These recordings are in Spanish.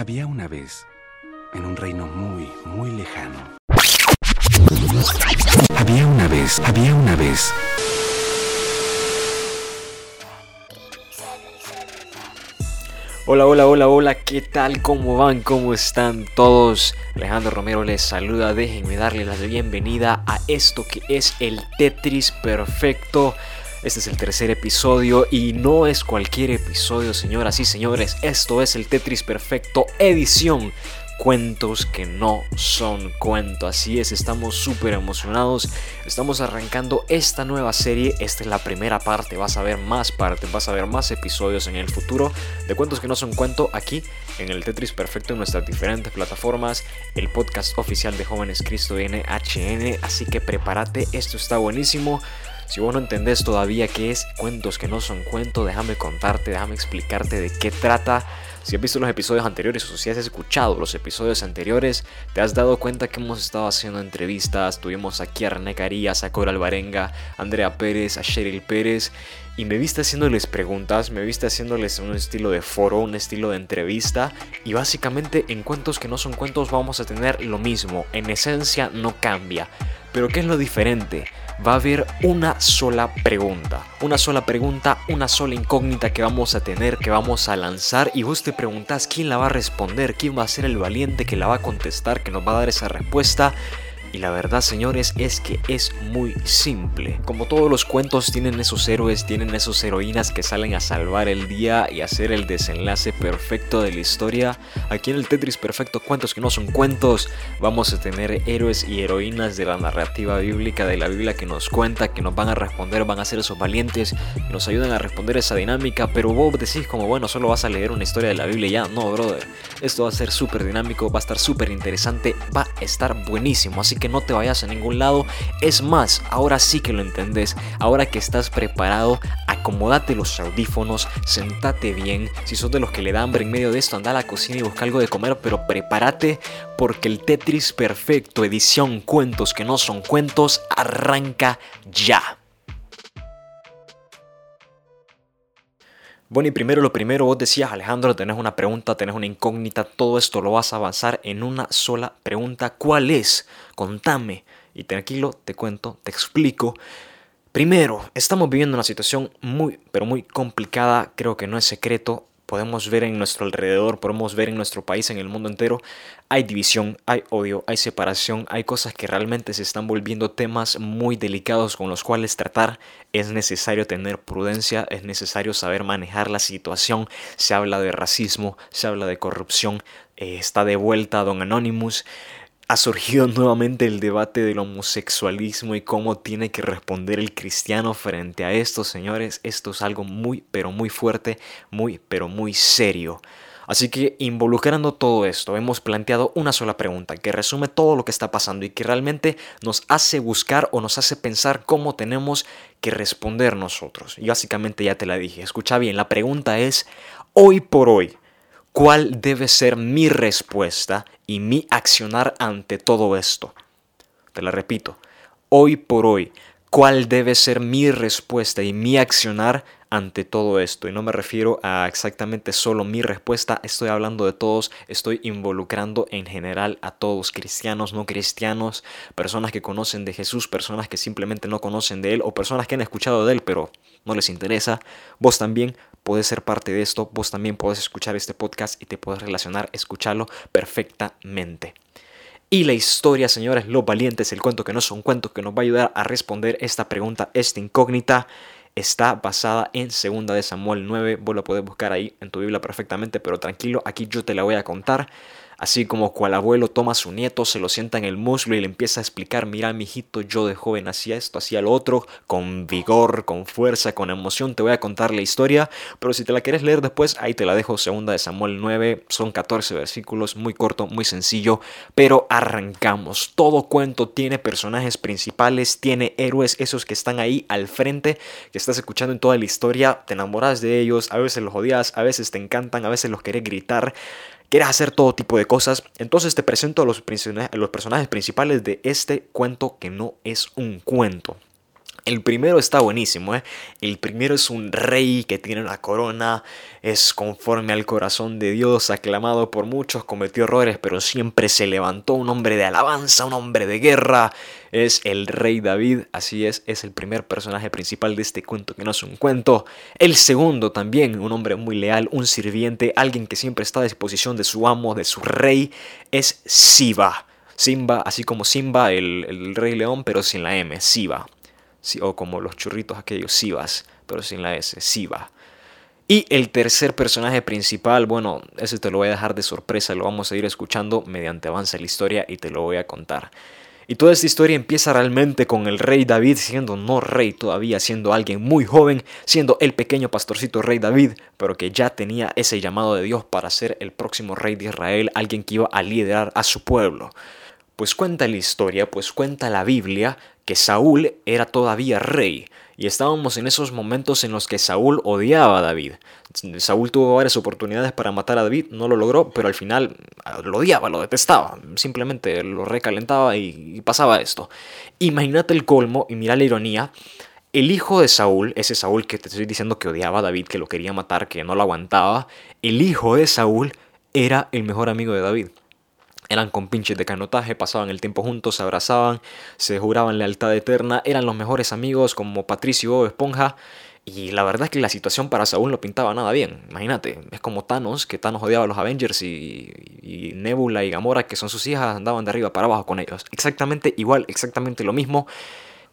Había una vez, en un reino muy, muy lejano. Había una vez, había una vez. Hola, hola, hola, hola, ¿qué tal? ¿Cómo van? ¿Cómo están todos? Alejandro Romero les saluda, déjenme darle la bienvenida a esto que es el Tetris Perfecto. Este es el tercer episodio y no es cualquier episodio, señoras y señores. Esto es el Tetris Perfecto edición cuentos que no son cuentos. Así es, estamos súper emocionados. Estamos arrancando esta nueva serie. Esta es la primera parte. Vas a ver más partes, vas a ver más episodios en el futuro de cuentos que no son cuento aquí en el Tetris Perfecto en nuestras diferentes plataformas. El podcast oficial de Jóvenes Cristo NHN. Así que prepárate, esto está buenísimo. Si vos no entendés todavía qué es cuentos que no son cuentos, déjame contarte, déjame explicarte de qué trata. Si has visto los episodios anteriores o si has escuchado los episodios anteriores, te has dado cuenta que hemos estado haciendo entrevistas. Tuvimos aquí a René Carías, a Cora Alvarenga, a Andrea Pérez, a Cheryl Pérez. Y me viste haciéndoles preguntas, me viste haciéndoles un estilo de foro, un estilo de entrevista. Y básicamente en cuentos que no son cuentos vamos a tener lo mismo. En esencia no cambia. Pero ¿qué es lo diferente? va a haber una sola pregunta. Una sola pregunta, una sola incógnita que vamos a tener, que vamos a lanzar y vos te preguntas quién la va a responder, quién va a ser el valiente que la va a contestar, que nos va a dar esa respuesta. Y la verdad, señores, es que es muy simple. Como todos los cuentos tienen esos héroes, tienen esos heroínas que salen a salvar el día y hacer el desenlace perfecto de la historia. Aquí en el Tetris Perfecto Cuentos que no son cuentos, vamos a tener héroes y heroínas de la narrativa bíblica, de la Biblia que nos cuenta, que nos van a responder, van a ser esos valientes, nos ayudan a responder esa dinámica. Pero vos decís como, bueno, solo vas a leer una historia de la Biblia ya. No, brother. Esto va a ser súper dinámico, va a estar súper interesante, va a estar buenísimo. Así que no te vayas a ningún lado. Es más, ahora sí que lo entendés. Ahora que estás preparado, acomódate los audífonos, sentate bien. Si sos de los que le da hambre en medio de esto, anda a la cocina y busca algo de comer, pero prepárate porque el Tetris Perfecto, edición cuentos que no son cuentos, arranca ya. Bueno, y primero lo primero, vos decías, Alejandro, tenés una pregunta, tenés una incógnita, todo esto lo vas a avanzar en una sola pregunta. ¿Cuál es? Contame. Y tranquilo, te cuento, te explico. Primero, estamos viviendo una situación muy, pero muy complicada, creo que no es secreto podemos ver en nuestro alrededor, podemos ver en nuestro país, en el mundo entero, hay división, hay odio, hay separación, hay cosas que realmente se están volviendo temas muy delicados con los cuales tratar. Es necesario tener prudencia, es necesario saber manejar la situación. Se habla de racismo, se habla de corrupción, eh, está de vuelta Don Anonymous ha surgido nuevamente el debate del homosexualismo y cómo tiene que responder el cristiano frente a esto, señores. Esto es algo muy, pero muy fuerte, muy, pero muy serio. Así que involucrando todo esto, hemos planteado una sola pregunta que resume todo lo que está pasando y que realmente nos hace buscar o nos hace pensar cómo tenemos que responder nosotros. Y básicamente ya te la dije, escucha bien, la pregunta es, hoy por hoy, ¿Cuál debe ser mi respuesta y mi accionar ante todo esto? Te la repito, hoy por hoy, ¿cuál debe ser mi respuesta y mi accionar ante todo esto? Y no me refiero a exactamente solo mi respuesta, estoy hablando de todos, estoy involucrando en general a todos, cristianos, no cristianos, personas que conocen de Jesús, personas que simplemente no conocen de Él o personas que han escuchado de Él pero no les interesa. Vos también, puedes ser parte de esto, vos también puedes escuchar este podcast y te puedes relacionar, escucharlo perfectamente. Y la historia, señores, los valientes, el cuento que no es un cuento que nos va a ayudar a responder esta pregunta, esta incógnita, está basada en 2 de Samuel 9. Vos lo puedes buscar ahí en tu Biblia perfectamente, pero tranquilo, aquí yo te la voy a contar. Así como cual abuelo toma a su nieto, se lo sienta en el muslo y le empieza a explicar, mira mi hijito, yo de joven hacía esto, hacía lo otro, con vigor, con fuerza, con emoción, te voy a contar la historia, pero si te la quieres leer después, ahí te la dejo, segunda de Samuel 9, son 14 versículos, muy corto, muy sencillo, pero arrancamos. Todo cuento tiene personajes principales, tiene héroes, esos que están ahí al frente, que estás escuchando en toda la historia, te enamoras de ellos, a veces los odias, a veces te encantan, a veces los querés gritar, quieres hacer todo tipo de cosas, entonces te presento a los, los personajes principales de este cuento que no es un cuento. El primero está buenísimo, ¿eh? El primero es un rey que tiene una corona, es conforme al corazón de Dios, aclamado por muchos, cometió errores, pero siempre se levantó un hombre de alabanza, un hombre de guerra. Es el rey David, así es, es el primer personaje principal de este cuento que no es un cuento. El segundo también, un hombre muy leal, un sirviente, alguien que siempre está a disposición de su amo, de su rey, es Siba. Simba, así como Simba, el, el rey león, pero sin la M, Siba o como los churritos aquellos, Sivas, pero sin la S, Siva. Y el tercer personaje principal, bueno, ese te lo voy a dejar de sorpresa, lo vamos a ir escuchando mediante avance la historia y te lo voy a contar. Y toda esta historia empieza realmente con el rey David siendo no rey todavía, siendo alguien muy joven, siendo el pequeño pastorcito rey David, pero que ya tenía ese llamado de Dios para ser el próximo rey de Israel, alguien que iba a liderar a su pueblo. Pues cuenta la historia, pues cuenta la Biblia que Saúl era todavía rey. Y estábamos en esos momentos en los que Saúl odiaba a David. Saúl tuvo varias oportunidades para matar a David, no lo logró, pero al final ah, lo odiaba, lo detestaba. Simplemente lo recalentaba y, pasaba esto. Imagínate el colmo y mira la ironía. El hijo de Saúl, ese Saúl que te estoy diciendo que odiaba a David, que lo quería matar, que no lo aguantaba, el hijo de Saúl era el mejor amigo de David. Eran compinches de canotaje, pasaban el tiempo juntos, se abrazaban, se juraban lealtad eterna, eran los mejores amigos como Patricio o Esponja. Y la verdad es que la situación para Saúl no pintaba nada bien. Imagínate, es como Thanos, que Thanos odiaba a los Avengers y, y, Nebula y Gamora, que son sus hijas, andaban de arriba para abajo con ellos. Exactamente igual, exactamente lo mismo.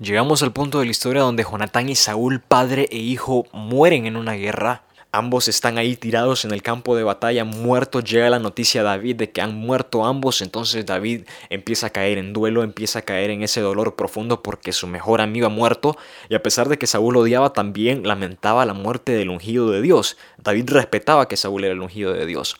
Llegamos al punto de la historia donde Jonatán y Saúl, padre e hijo, mueren en una guerra Ambos están ahí tirados en el campo de batalla, muertos. Llega la noticia a David de que han muerto ambos. Entonces David empieza a caer en duelo, empieza a caer en ese dolor profundo porque su mejor amigo ha muerto. Y a pesar de que Saúl odiaba, también lamentaba la muerte del ungido de Dios. David respetaba que Saúl era el ungido de Dios.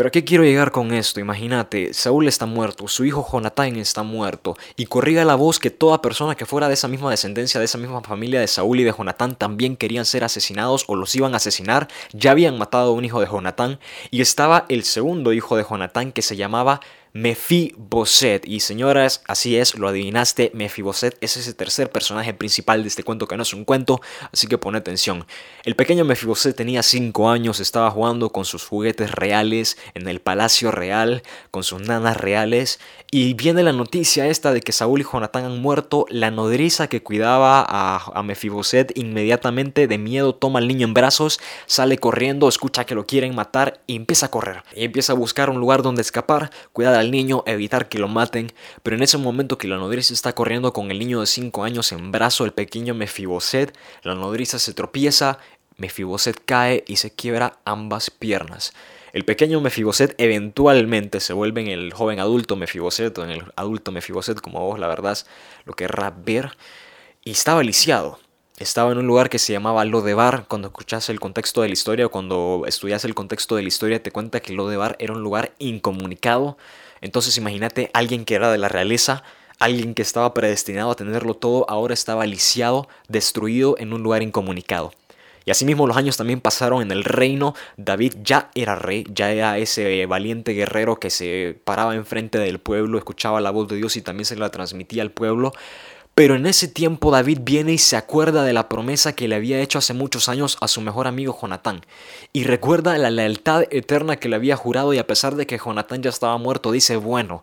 Pero ¿a qué quiero llegar con esto? Imagínate, Saúl está muerto, su hijo Jonatán está muerto, y corría la voz que toda persona que fuera de esa misma descendencia, de esa misma familia de Saúl y de Jonatán también querían ser asesinados o los iban a asesinar, ya habían matado a un hijo de Jonatán, y estaba el segundo hijo de Jonatán que se llamaba Mefiboset. Y señoras, así es, lo adivinaste, Mefiboset es ese tercer personaje principal de este cuento que no es un cuento, así que pon atención. El pequeño Mefiboset tenía 5 años, estaba jugando con sus juguetes reales en el palacio real, con sus nanas reales, y viene la noticia esta de que Saúl y Jonatán han muerto. La nodriza que cuidaba a, Mefiboset inmediatamente de miedo toma al niño en brazos, sale corriendo, escucha que lo quieren matar y empieza a correr. Y empieza a buscar un lugar donde escapar, cuidar al niño, evitar que lo maten. Pero en ese momento que la nodriza está corriendo con el niño de 5 años en brazo, el pequeño Mefiboset, la nodriza se tropieza, Mefiboset cae y se quiebra ambas piernas. El pequeño Mefiboset eventualmente se vuelve en el joven adulto Mefiboset o en el adulto Mefiboset, como vos la verdad lo querrás ver. Y estaba lisiado. Estaba en un lugar que se llamaba Lodebar. Cuando escuchas el contexto de la historia o cuando estudias el contexto de la historia, te cuenta que Lodebar era un lugar incomunicado. Entonces, imagínate alguien que era de la realeza, alguien que estaba predestinado a tenerlo todo, ahora estaba lisiado, destruido en un lugar incomunicado. Y asimismo los años también pasaron en el reino. David ya era rey, ya era ese valiente guerrero que se paraba enfrente del pueblo, escuchaba la voz de Dios y también se la transmitía al pueblo. Pero en ese tiempo David viene y se acuerda de la promesa que le había hecho hace muchos años a su mejor amigo Jonatán. Y recuerda la lealtad eterna que le había jurado y a pesar de que Jonatán ya estaba muerto, dice, bueno,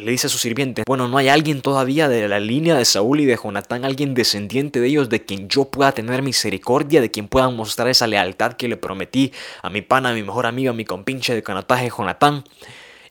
le dice a su sirviente, bueno, no hay alguien todavía de la línea de Saúl y de Jonatán, alguien descendiente de ellos, de quien yo pueda tener misericordia, de quien pueda mostrar esa lealtad que le prometí a mi pana, a mi mejor amigo, a mi compinche de canataje, Jonatán.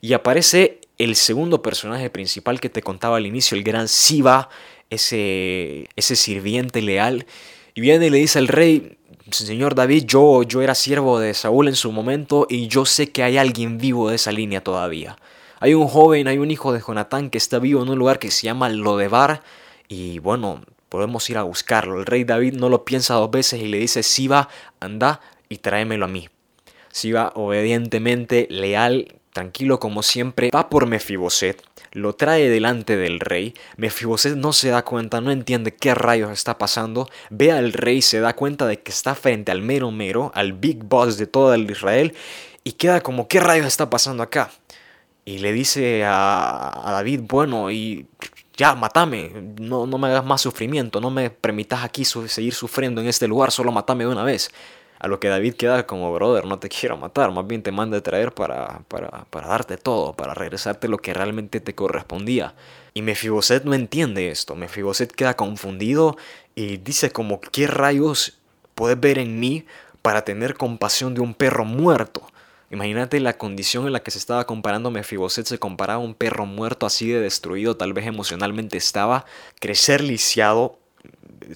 Y aparece el segundo personaje principal que te contaba al inicio, el gran Siba, ese, ese sirviente leal. Y viene y le dice al rey, Señor David, yo, yo era siervo de Saúl en su momento y yo sé que hay alguien vivo de esa línea todavía. Hay un joven, hay un hijo de Jonatán que está vivo en un lugar que se llama Lodebar y bueno, podemos ir a buscarlo. El rey David no lo piensa dos veces y le dice, Siba, anda y tráemelo a mí. Siba obedientemente, leal, tranquilo como siempre, va por Mefiboset, lo trae delante del rey. Mefiboset no se da cuenta, no entiende qué rayos está pasando. Ve al rey, se da cuenta de que está frente al mero mero, al big boss de todo el Israel, y queda como, ¿qué rayos está pasando acá? y le dice a, David, bueno, y ya, matame, no, no me hagas más sufrimiento, no me permitas aquí seguir sufriendo en este lugar, solo matame de una vez. A lo que David queda como, brother, no te quiero matar, más bien te mando a traer para, para, para darte todo, para regresarte lo que realmente te correspondía. Y Mefiboset no entiende esto, Mefiboset queda confundido y dice como, ¿qué rayos puedes ver en mí para tener compasión de un perro muerto? Imagínate la condición en la que se estaba comparando Mefiboset, se comparaba a un perro muerto así de destruido, tal vez emocionalmente estaba, crecer lisiado,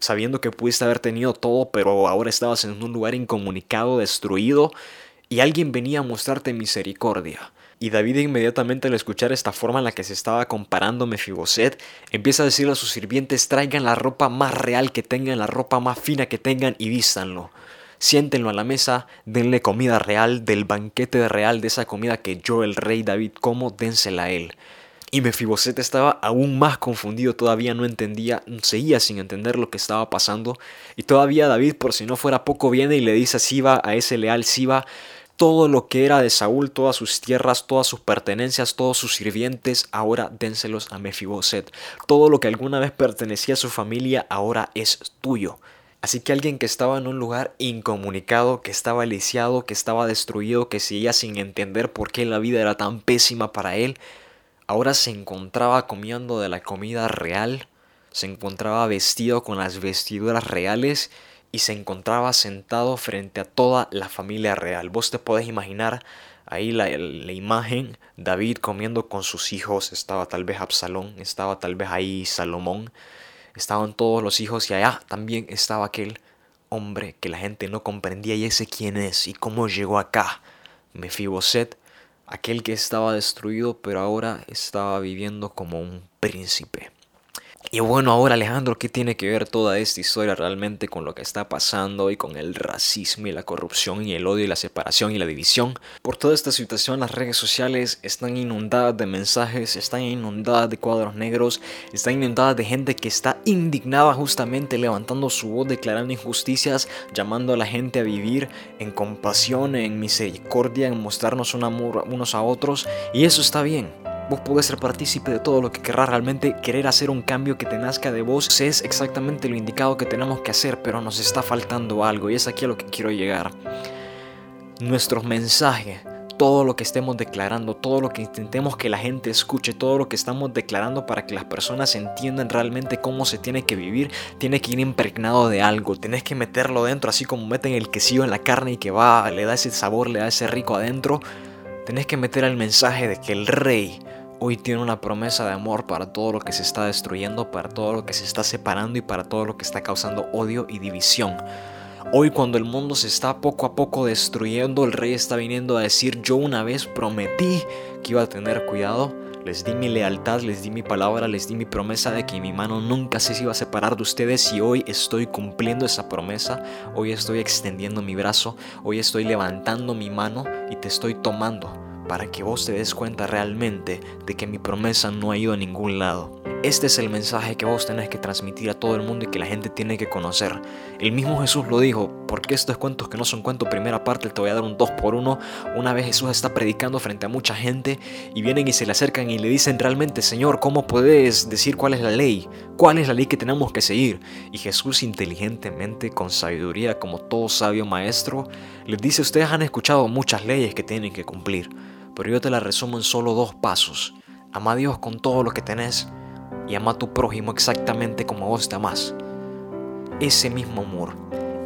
sabiendo que pudiste haber tenido todo, pero ahora estabas en un lugar incomunicado, destruido, y alguien venía a mostrarte misericordia. Y David inmediatamente al escuchar esta forma en la que se estaba comparando Mefiboset, empieza a decirle a sus sirvientes, traigan la ropa más real que tengan, la ropa más fina que tengan y vístanlo. Siéntenlo a la mesa, denle comida real, del banquete real, de esa comida que yo, el rey David, como, dénsela a él. Y Mefiboset estaba aún más confundido, todavía no entendía, seguía sin entender lo que estaba pasando. Y todavía David, por si no fuera poco, viene y le dice a Siba, a ese leal Siba, todo lo que era de Saúl, todas sus tierras, todas sus pertenencias, todos sus sirvientes, ahora dénselos a Mefiboset. Todo lo que alguna vez pertenecía a su familia, ahora es tuyo. Así que alguien que estaba en un lugar incomunicado, que estaba lisiado, que estaba destruido, que seguía sin entender por qué la vida era tan pésima para él, Ahora se encontraba comiendo de la comida real, se encontraba vestido con las vestiduras reales y se encontraba sentado frente a toda la familia real. Vos te podés imaginar ahí la, imagen, David comiendo con sus hijos, estaba tal vez Absalón, estaba tal vez ahí Salomón, estaban todos los hijos y allá también estaba aquel hombre que la gente no comprendía y ese quién es y cómo llegó acá, Mefiboset, aquel que estaba destruido pero ahora estaba viviendo como un príncipe. Y bueno, ahora Alejandro, ¿qué tiene que ver toda esta historia realmente con lo que está pasando y con el racismo y la corrupción y el odio y la separación y la división? Por toda esta situación las redes sociales están inundadas de mensajes, están inundadas de cuadros negros, están inundadas de gente que está indignada justamente levantando su voz, declarando injusticias, llamando a la gente a vivir en compasión, en misericordia, en mostrarnos un amor unos a otros. Y eso está bien. Vos podés ser partícipe de todo lo que querrás realmente querer hacer un cambio que te nazca de vos. Es exactamente lo indicado que tenemos que hacer, pero nos está faltando algo y es aquí a lo que quiero llegar. Nuestros mensajes, todo lo que estemos declarando, todo lo que intentemos que la gente escuche, todo lo que estamos declarando para que las personas entiendan realmente cómo se tiene que vivir, tiene que ir impregnado de algo. Tienes que meterlo dentro, así como meten el quesillo en la carne y que va, le da ese sabor, le da ese rico adentro. Tenés que meter el mensaje de que el rey hoy tiene una promesa de amor para todo lo que se está destruyendo, para todo lo que se está separando y para todo lo que está causando odio y división. Hoy cuando el mundo se está poco a poco destruyendo, el rey está viniendo a decir, yo una vez prometí que iba a tener cuidado, les di mi lealtad, les di mi palabra, les di mi promesa de que mi mano nunca se iba a separar de ustedes y hoy estoy cumpliendo esa promesa, hoy estoy extendiendo mi brazo, hoy estoy levantando mi mano y te estoy tomando para que vos te des cuenta realmente de que mi promesa no ha ido a ningún lado. Este es el mensaje que vos tenés que transmitir a todo el mundo y que la gente tiene que conocer. El mismo Jesús lo dijo, porque estos cuentos que no son cuentos primera parte, te voy a dar un 2 por 1 Una vez Jesús está predicando frente a mucha gente y vienen y se le acercan y le dicen realmente, Señor, ¿cómo puedes decir cuál es la ley? ¿Cuál es la ley que tenemos que seguir? Y Jesús inteligentemente, con sabiduría, como todo sabio maestro, les dice, ustedes han escuchado muchas leyes que tienen que cumplir pero yo te la resumo en solo dos pasos. Ama a Dios con todo lo que tenés y ama a tu prójimo exactamente como vos te amás. Ese mismo amor,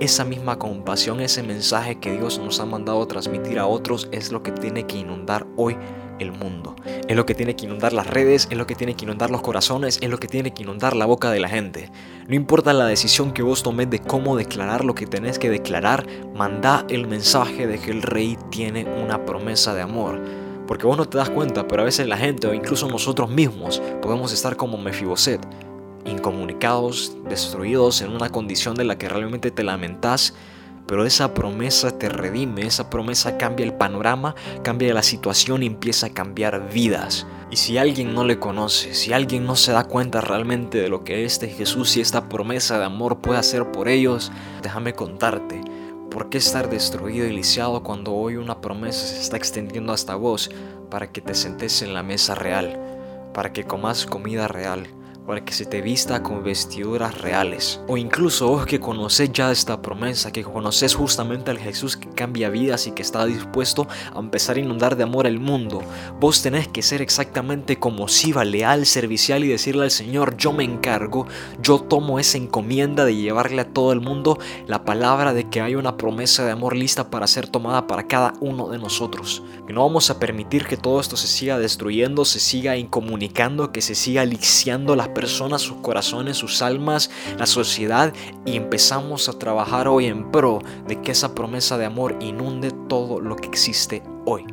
esa misma compasión, ese mensaje que Dios nos ha mandado transmitir a otros es lo que tiene que inundar hoy el mundo. Es lo que tiene que inundar las redes, es lo que tiene que inundar los corazones, es lo que tiene que inundar la boca de la gente. No importa la decisión que vos tomes de cómo declarar lo que tenés que declarar, manda el mensaje de que el rey tiene una promesa de amor. Porque vos no te das cuenta, pero a veces la gente o incluso nosotros mismos podemos estar como Mefiboset, incomunicados, destruidos en una condición de la que realmente te lamentás pero esa promesa te redime, esa promesa cambia el panorama, cambia la situación y empieza a cambiar vidas. Y si alguien no le conoce, si alguien no se da cuenta realmente de lo que este Jesús y esta promesa de amor puede hacer por ellos, déjame contarte. ¿Por qué estar destruido y lisiado cuando hoy una promesa se está extendiendo hasta vos para que te sentes en la mesa real, para que comas comida real, para que se te vista con vestiduras reales. O incluso vos que conoces ya esta promesa, que conoces justamente al Jesús que cambia vidas y que está dispuesto a empezar a inundar de amor el mundo, vos tenés que ser exactamente como Siva, leal, servicial y decirle al Señor, yo me encargo, yo tomo esa encomienda de llevarle a todo el mundo la palabra de que hay una promesa de amor lista para ser tomada para cada uno de nosotros. Que no vamos a permitir que todo esto se siga destruyendo, se siga incomunicando, que se siga liciando las personas, sus corazones, sus almas, la sociedad y empezamos a trabajar hoy en pro de que esa promesa de amor inunde todo lo que existe hoy.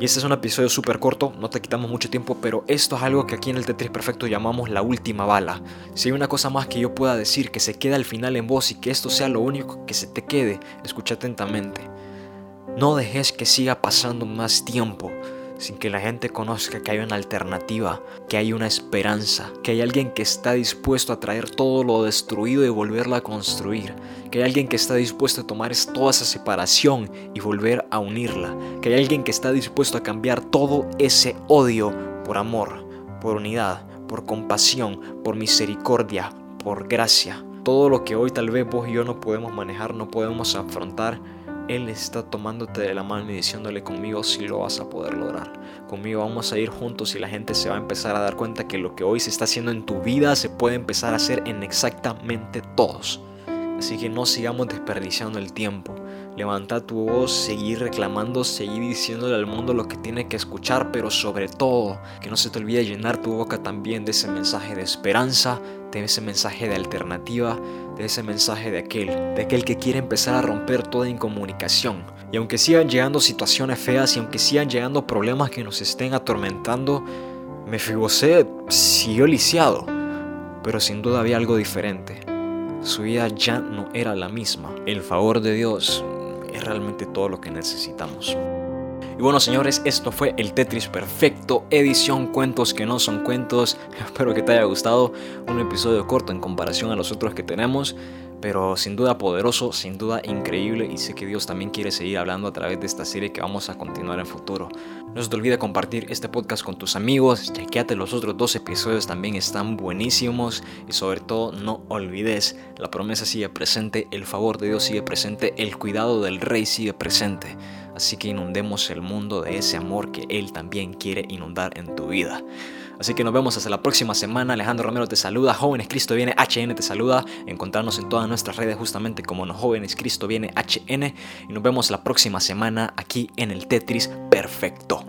Y este es un episodio súper corto, no te quitamos mucho tiempo, pero esto es algo que aquí en el Tetris Perfecto llamamos la última bala. Si hay una cosa más que yo pueda decir que se queda al final en vos y que esto sea lo único que se te quede, escucha atentamente. No dejes que siga pasando más tiempo sin que la gente conozca que hay una alternativa, que hay una esperanza, que hay alguien que está dispuesto a traer todo lo destruido y volverlo a construir, que hay alguien que está dispuesto a tomar toda esa separación y volver a unirla, que hay alguien que está dispuesto a cambiar todo ese odio por amor, por unidad, por compasión, por misericordia, por gracia. Todo lo que hoy tal vez vos y yo no podemos manejar, no podemos afrontar, él está tomándote de la mano y diciéndole conmigo si lo vas a poder lograr. Conmigo vamos a ir juntos y la gente se va a empezar a dar cuenta que lo que hoy se está haciendo en tu vida se puede empezar a hacer en exactamente todos. Así que no sigamos desperdiciando el tiempo. Levanta tu voz, seguir reclamando, seguir diciéndole al mundo lo que tiene que escuchar, pero sobre todo que no se te olvide llenar tu boca también de ese mensaje de esperanza, de ese mensaje de alternativa, de ese mensaje de aquel, de aquel que quiere empezar a romper toda incomunicación. Y aunque sigan llegando situaciones feas y aunque sigan llegando problemas que nos estén atormentando, Mefibosé siguió lisiado, pero sin duda había algo diferente. Su vida ya no era la misma. El favor de Dios es realmente todo lo que necesitamos. Y bueno, señores, esto fue el Tetris Perfecto, edición cuentos que no son cuentos. Espero que te haya gustado. Un episodio corto en comparación a los otros que tenemos pero sin duda poderoso, sin duda increíble y sé que Dios también quiere seguir hablando a través de esta serie que vamos a continuar en futuro. No se te olvide compartir este podcast con tus amigos, chequeate los otros dos episodios también están buenísimos y sobre todo no olvides, la promesa sigue presente, el favor de Dios sigue presente, el cuidado del rey sigue presente. Así que inundemos el mundo de ese amor que Él también quiere inundar en tu vida. Así que nos vemos hasta la próxima semana. Alejandro Romero te saluda. Jóvenes Cristo viene HN te saluda. Encontrarnos en todas nuestras redes justamente como nos Jóvenes Cristo viene HN. Y nos vemos la próxima semana aquí en el Tetris Perfecto.